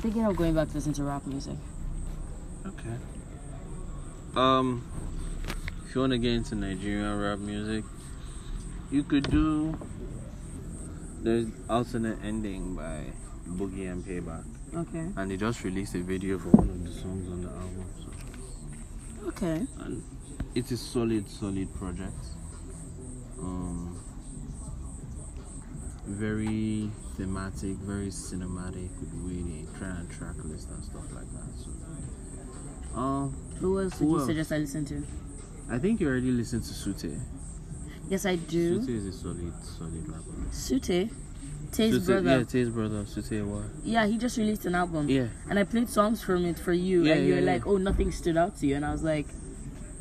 I'm thinking of going back to listen to rap music. Okay. Um, if you want to get into Nigerian rap music, you could do. There's alternate ending by Boogey and Paybac, Okay. and they just released a video for one of the songs on the album. So, Okay. and it's a solid, solid project. Um, very thematic, very cinematic with the way they try and track list and stuff like that. So, um, Who else Who you else? suggest I listen to? I think you already listened to Sute. Yes, I do. Sute is a solid, solid rapper. Sute, Tay's Sute- brother. Yeah, Tay's brother. Sute what? Yeah, he just released an album. Yeah. And I played songs from it for you, Yeah, and you were yeah, like, "Oh, nothing stood out to you," and I was like,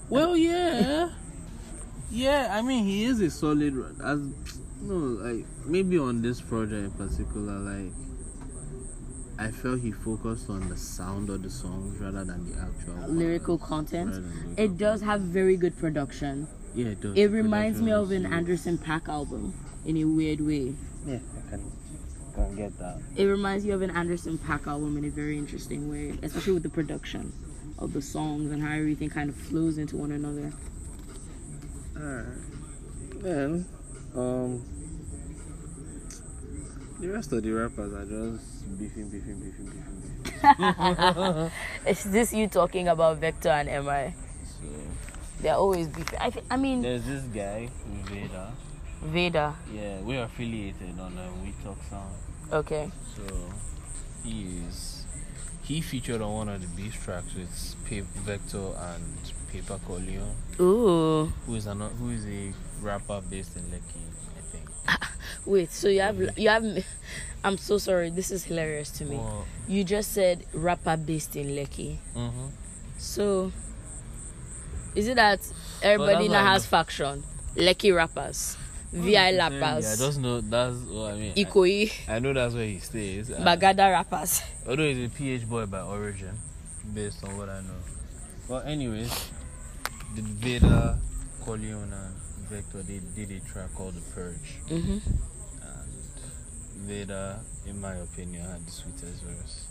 Well, yeah, yeah. I mean, he is a solid. As no, like maybe on this project in particular, like I felt he focused on the sound of the songs rather than the actual lyrical content. lyrical It does have very good production. Yeah, it does. It reminds me of an. Anderson .Paak album in a weird way. Yeah, I can, can get that. It reminds you of an Anderson .Paak album in a very interesting way, especially with the production of the songs and how everything kind of flows into one another. Alright. Then, um, the rest of the rappers are just beefing, beefing, beefing, beefing, beefing. Is this you talking about Vector and MI? So, They're always beefing. I, thi- I mean, there's this guy, Veda. Veda. Yeah, we're affiliated on uh, We Talk Sound. Okay. So, he is. He featured on one of the beef tracks with Pape Vector and Paper Corleone, Ooh. who is, an, who is a rapper based in Lekki, I think. Wait. So you have you have. I'm so sorry. This is hilarious to me. Well, You just said rapper based in Lekki. mm-hmm. So, is it that everybody now I has faction? Lekki rappers, VI Yeah, I rappers, just know that's what I mean. I- Ikoyi, I know that's where he stays. Bagada rappers. although he's a PH boy by origin, based on what I know. Well, anyways, the Veda, Corleone, Vector they did a track called The Purge, Mm-hmm. and Veda, in my opinion, had the sweetest verse.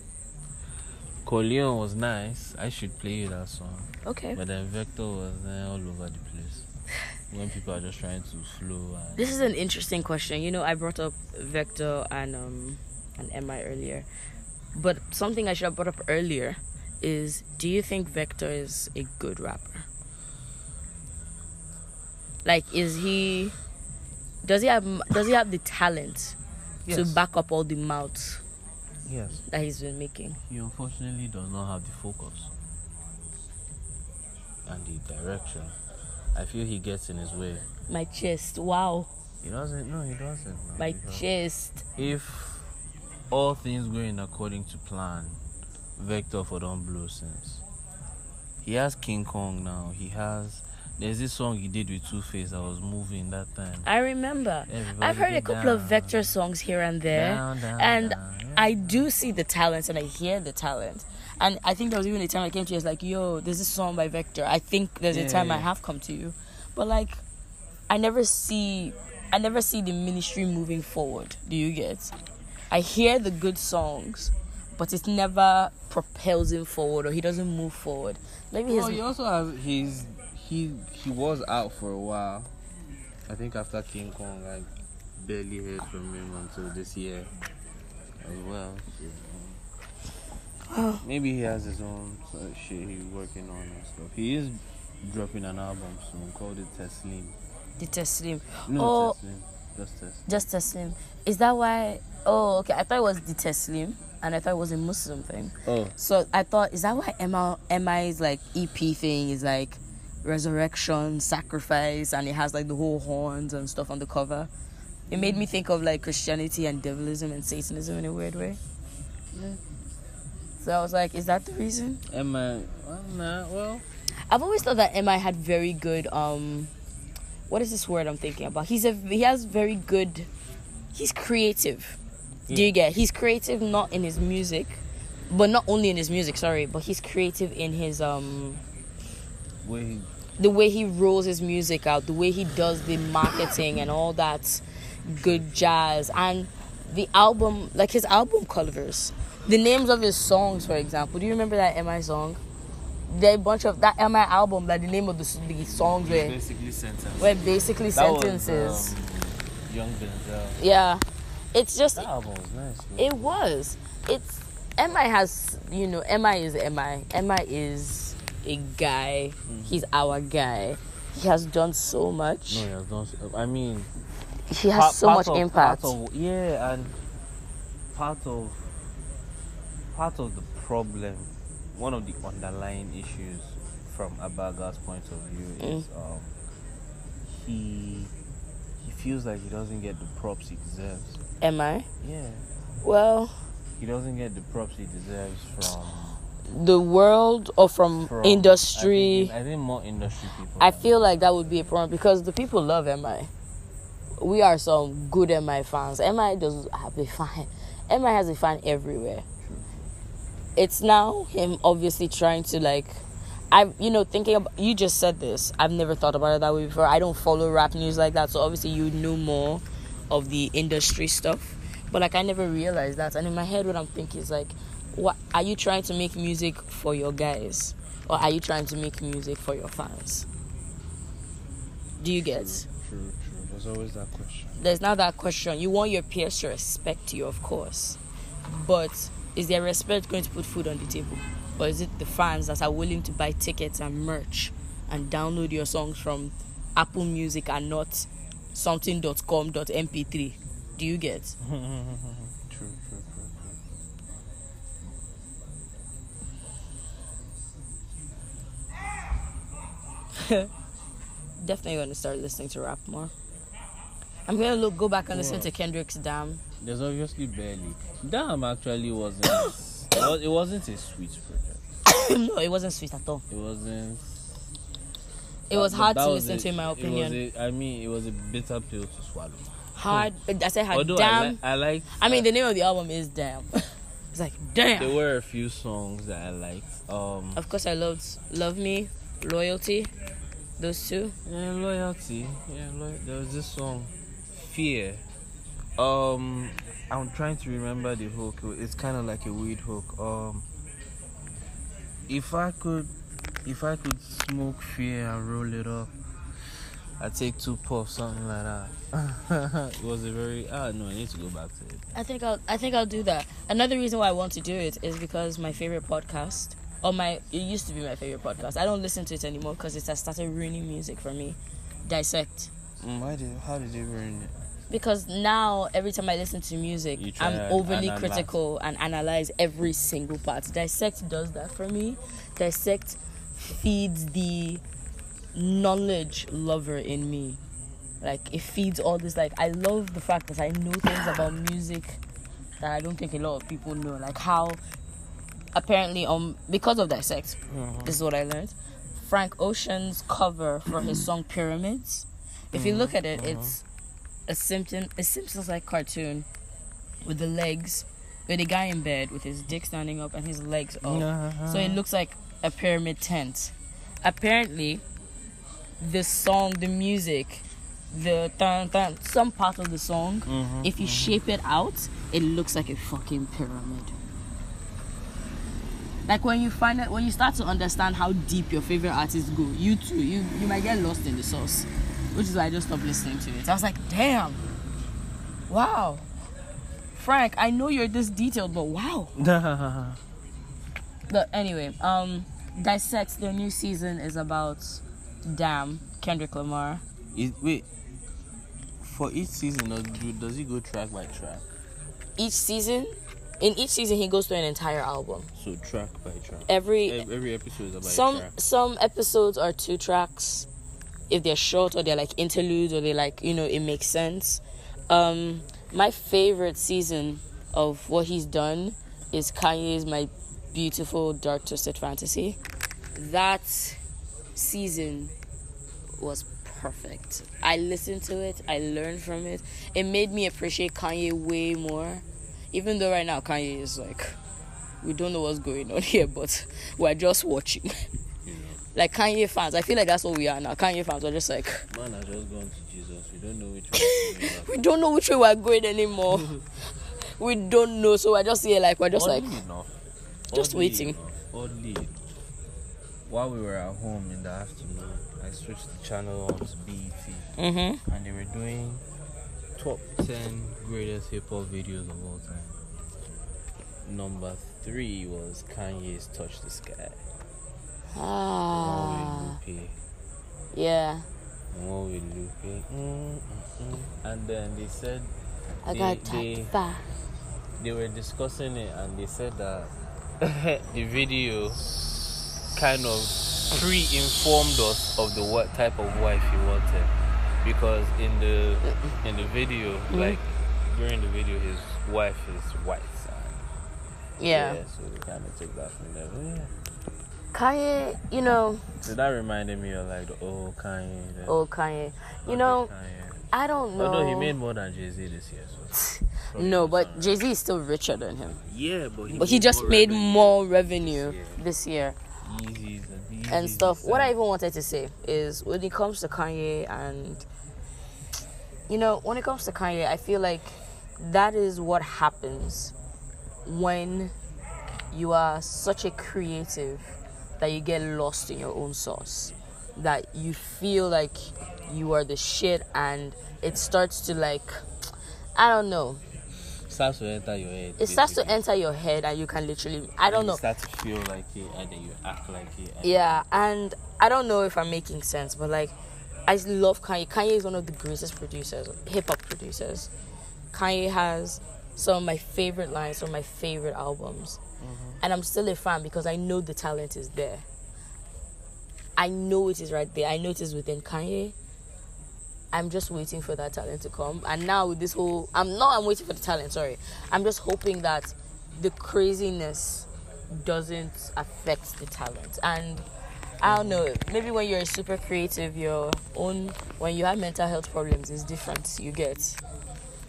Corleone was nice. I should play you that song, Okay. but then Vector was uh, all over the place. When people are just trying to flow and This is an interesting question. You know, I brought up Vector and um and MI earlier, but something I should have brought up earlier is: Do you think Vector is a good rapper? Like, is he? Does he have? Does he have the talent to back up all the mouths yes. that he's been making? He unfortunately does not have the focus and the direction. I feel he gets in his way. My chest. Wow. He doesn't. No, he doesn't. man, My because chest. If all things going according to plan, Vector for don't blow since. He has King Kong now. He has. There's this song he did with Two Face that was moving that time. I remember. Everybody I've heard a couple of. Vector songs here and there. Down, down, and down, yeah. I do see the talent and I hear the talent. And I think there was even a time I came to you, I was like, yo, there's this song by Vector. I think there's a Yeah, time I have come to you. But like I never see I never see the ministry moving forward. Do you get? I hear the good songs, but it never propels him forward or he doesn't move forward. Maybe his Well, he also has he's he he was out for a while. I think after King Kong, I barely heard from him until this year as well. So, um, maybe he has his own uh, shit he's working on and stuff. He is dropping an album soon called it Teslim. the Teslim. No, Oh. Teslim, just Teslim. Just Teslim. Is that why oh okay, I thought it was the Teslim and I thought it was a Muslim thing. Oh, So I thought, is that why Emma MI's like EP thing is like resurrection, sacrifice, and it has like the whole horns and stuff on the cover? It made me think of like Christianity and devilism and Satanism in a weird way. Yeah. So I was like, is that the reason? Emma. Well, nah, well, I've always thought that MI had very good um what is this word I'm thinking about? He's a he has very good he's creative. Do you get? He's creative not in his music, but not only in his music, sorry, but he's creative in his um where he, the way he rolls his music out, the way he does the marketing and all that good jazz and the album like his album covers the names of his songs, for example. Do you remember that MI song? There are a bunch of that MI album, like the name of the, the songs were Basically sentence. were basically That was, sentences. um, Young Denzel. yeah, it's just That album was nice. it was. It's MI has you know MI is MI. MI is a guy. Mm-hmm. He's our guy. He has done so much. No, he has done. so- I mean, he has part- so part much of- impact. Of, yeah, and part of part of the problem, one of the underlying issues from Abaga's point of view is Mm. um, he he feels like he doesn't get the props he deserves. Am I? Yeah, Well, he doesn't get the props he deserves from, the world or from, from industry. I think, I think more industry people. I feel like that would be a problem because the people love MI. We are some good MI fans. MI does have a fan. MI has a fan everywhere. It's now him obviously trying to like I you know thinking about you just said this. I've never thought about it that way before. I don't follow rap news like that, so obviously you know more of the industry stuff. But like I never realized that. And in my head what I'm thinking is like what are you trying to make music for your guys? Or are you trying to make music for your fans? Do you get? True, true. There's always that question. There's now that question. You want your peers to respect you, of course. But is their respect going to put food on the table? Or is it the fans that are willing to buy tickets and merch and download your songs from Apple Music and not something.com.mp3? Do you get? True, true, true, true. Definitely going to start listening to rap more. I'm going to look, go back and listen Yeah. to Kendrick's Damn. There's obviously barely. Damn actually wasn't. it wa- it wasn't a sweet project. no, it wasn't sweet at all. It wasn't. It was hard to was listen a- to, in my it was opinion. a- I mean, it was a bitter pill to swallow. Hard. I said hard. Although Damn. I, li- I liked. I mean, the name of the album is Damn. it's like damn. there were a few songs that I liked. Um, Of course, I loved Love Me, Loyalty, those two. yeah, loyalty. Yeah, lo- there was this song, Fear. Um, I'm trying to remember the hook. It's kind of like a weird hook. Um, if I could, if I could smoke fear and roll it up, I'd take two puffs, something like that. it was a very. Ah, no, I need to go back to it. I think I'll. I think I'll do that. Another reason why I want to do it is because my favorite podcast, or my it used to be my favorite podcast. I don't listen to it anymore because it has started ruining music for me. Dissect. Mm, why did? How did they ruin it? Because now every time I listen to music, I'm overly analyze. critical and analyze every single part. Dissect does that for me. Dissect feeds the knowledge lover in me. Like it feeds all this. Like I love the fact that I know things about music that I don't think a lot of people know. Like how apparently um because of Dissect, this is what I learned. Frank Ocean's cover for his song Pyramids. If you look at it, it's a Simpson a Simpsons like cartoon with the legs with a guy in bed with his dick standing up and his legs up. So it looks like a pyramid tent. Apparently, the song, the music, the dun, dun, some part of the song, Mm-hmm, if you shape it out, it looks like a fucking pyramid. Like when you find it, when you start to understand how deep your favorite artists go, you too, you you might get lost in the sauce, which is why I just stopped listening to it. I was like, damn, wow, Frank, I know you're this detailed, but wow. But anyway, um, dissect their new season is about Damn Kendrick Lamar. It, wait. For each season, does, do- does he go track by track? Each season, in each season, he goes through an entire album. So track by track. Every Every, episode is about a some track. some episodes are two tracks. If they're short or they're like interludes or they like you know it makes sense. Um my favorite season of what he's done is kanye's my beautiful dark twisted fantasy. That season was perfect. I listened to it. I learned from it. It made me appreciate kanye way more even though right now kanye is like we don't know what's going on here, but we're just watching. Know, like Kanye fans, I feel like that's what we are now. Kanye fans are just like man has just gone to Jesus. We don't know which believe. we don't know which way we're going anymore. we don't know, so we're just here like we're just like Oddly enough, just oddly waiting. enough, oddly, while we were at home in the afternoon, I switched the channel on to BET, mm-hmm. and they were doing top ten greatest hip hop videos of all time. Number three was Kanye's "Touch the Sky." The one Ah, with Lupe. yeah. The one with Lupe. Mm, mm, mm. And then they said I They- got they- top they were discussing it and they said that the video kind of pre-informed us of the what type of wife he wanted because in the in the video mm-hmm. like during the video his wife is white and Yeah. so we kind of took that from there yeah. Kanye, you know, so that reminded me of like the old Kanye the oh Kanye, you know, Kanye. I don't know. although he made more than Jay-Z this year so no, but. Jay Z is still richer than him. yeah but he, But he just more made revenue. more revenue Yeah. this year Yeezys and, and stuff. What I even wanted to say is when it comes to Kanye and you know, when it comes to Kanye, I feel like that is what happens when you are such a creative that you get lost in your own sauce. That you feel like you are the shit and it starts to like I don't know. Starts to enter your head. It starts to enter your head and you can literally I don't And know. You start to feel like it, and then you act like it. and- Yeah, and I don't know if I'm making sense, but like, I love Kanye. Kanye is one of the greatest producers, hip hop producers. Kanye has some of my favorite lines from my favorite albums, mm-hmm. and I'm still a fan because I know the talent is there. I know it is right there. I know it is within Kanye. I'm just waiting for that talent to come. And now with this whole, I'm not. I'm waiting for the talent. Sorry, I'm just hoping that the craziness doesn't affect the talent. And I don't know. Maybe when you're super creative, your own when you have mental health problems is different. You get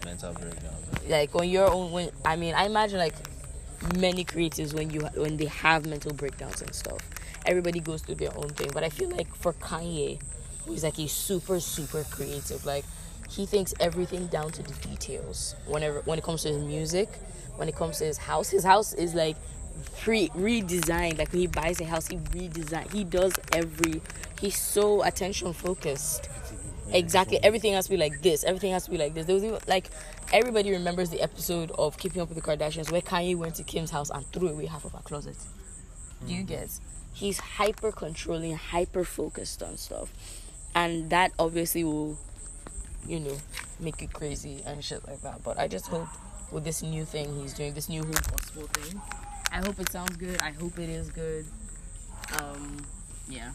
Mental breakdown. like on your own. When I mean, I imagine like many creatives when you when they have mental breakdowns and stuff. Everybody goes through their own thing, but I feel like for Kanye, who's like he's super super creative, like he thinks everything down to the details. Whenever when it comes to his music, when it comes to his house, his house is like pre redesigned. Like when he buys a house, he redesign. He does every. He's so attention focused. Exactly. Everything has to be like this. Everything has to be like this. There was even, like everybody remembers the episode of Keeping Up with the Kardashians where Kanye went to Kim's house and threw away half of her closet. Do you mm. get? He's hyper controlling, hyper focused on stuff, and that obviously will, you know, make you crazy and shit like that. But I just hope with this new thing he's doing, this new whole gospel thing, I hope it sounds good. I hope it is good. Um, yeah.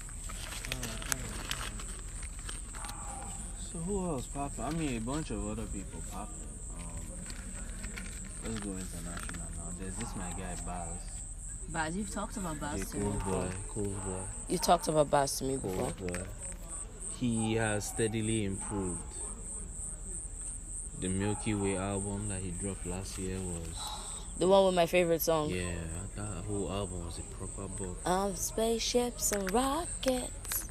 So who else popping? I mean, a bunch of other people popping. Um, let's go international now. There's this my guy Bas. Bas, you've talked about Bas Yeah, to cool me boy, cool boy, You talked about Bas to me cool before. boy. He has steadily improved. The Milky Way album that he dropped last year was The one with my favorite song. yeah, that whole album was a proper book. Um, spaceships and rockets.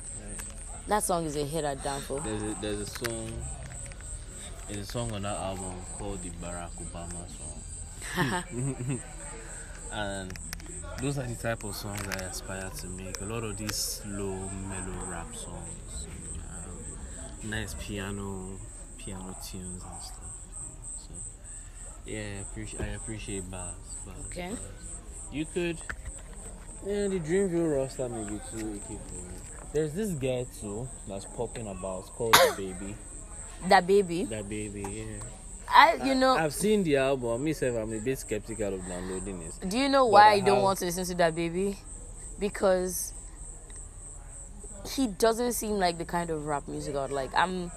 That song is a hit at Downfall. There's a, there's a song, there's a song on that album called the Barack Obama song. and those are the type of songs I aspire to make. A lot of these slow, mellow rap songs, nice piano, piano tunes and stuff. So, yeah, I appreciate, I appreciate Okay. You could, yeah, the Dreamville roster may be too icky for me. There's this guy too that's popping about. Called DaBaby. That baby. DaBaby, yeah. I, you know, I've seen the album. Myself, I'm a bit skeptical of downloading it. do you know why I I don't have- want to listen to DaBaby? Because he doesn't seem like the kind of rap music I'd like. I'm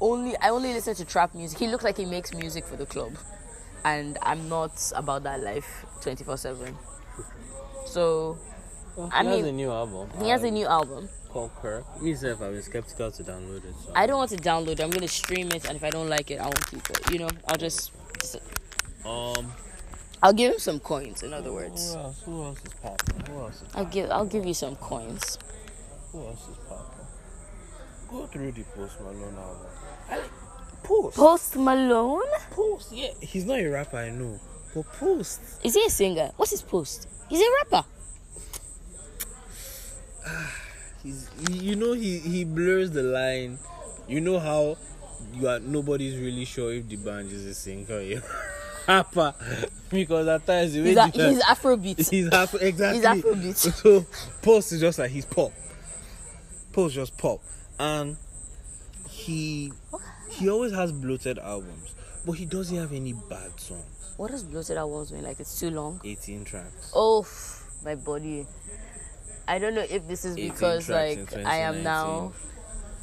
only, I only listen to trap music. He looks like he makes music for the club, and I'm not about that life 24 seven. So I he has mean, a new album. he has a um, new album. called Kirk. Myself, I've been skeptical to download it. So I don't want to download it. I'm gonna stream it, and if I don't like it, I won't keep it. You know, I'll just, just Um, I'll give him some coins. In other words, who else? Who else is popping? Who else is I'll give I'll give you some coins. Who else is popping? Go through the Post Malone album. I, Post. Post Malone? Post. Yeah, he's not a rapper, I know. But Post. Is he a singer? What's his post? He's a rapper. He's. You know, he he blurs the line. You know how you are. Nobody's really sure if the band is a singer or a rapper because at times the way He's, a, he's Afrobeat. He's half exactly. He's Afrobeat. So Post is just like he's pop. Post just pop, and he he always has bloated albums, but he doesn't have any bad songs. What does bloated albums mean? Like it's too long? Eighteen tracks. Oh, my body. I don't know if this is because like I am now.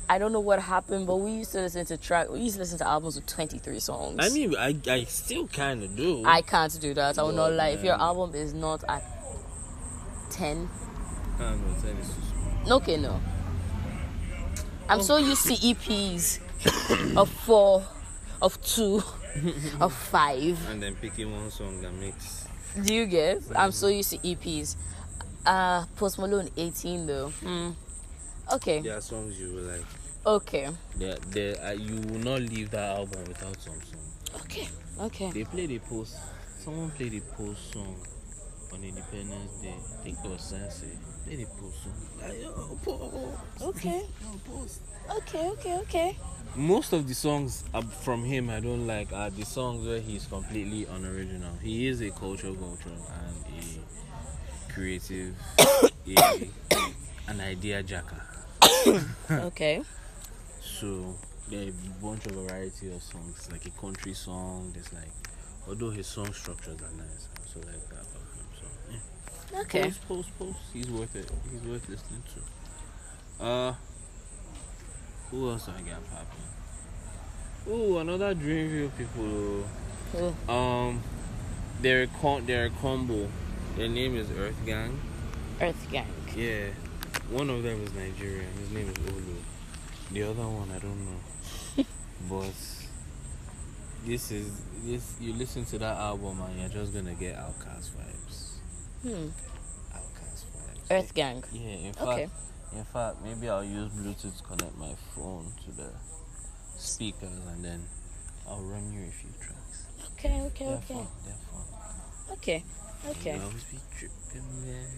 I don't know what happened, but we used to listen to track. We used to listen to albums with twenty three songs. I mean, I I still kind of do. I can't do that. I will not lie. If your um, album is not at ten, I don't know, tell you so- okay, no. I'm so used to EPs of four, of two, of five. and then picking one song that makes. Do you get? I'm so used to EPs. Uh, Post Malone 18 though. Hmm. Okay. There are songs you will like. Okay. There, there, uh, you will not leave that album without some song. Okay. Okay. They played a post. Someone played a post song on Independence Day. I think it was Sensei. Played a post song. Like, yo, post. Okay. Yo, post. Okay. Okay. Okay. Most of the songs uh, from him I don't like are the songs where he's completely unoriginal. He is a cultural vulture and a creative, a, an idea jacker. Okay. So there are a bunch of variety of songs, like a country song. There's like, although his song structures are nice, I also like that about him. So yeah. Okay. Post, post, post. He's worth it. He's worth listening to. Uh, who else I got popping? Oh, another Dreamville people. Oh. Um, they're a con- they're a combo. Their name is Earth Gang. Earth Gang. Yeah, one of them is Nigerian. His name is Olu. The other one I don't know. but this is this. You listen to that album and you're just gonna get OutKast vibes. Hmm. OutKast. Earth Gang. Yeah. In fact, Okay. in fact, maybe I'll use Bluetooth to connect my phone to the speakers and then I'll run you a few tracks. Okay. Okay. They're Okay. fun. They're fun. Okay. Okay. You always be tripping, man.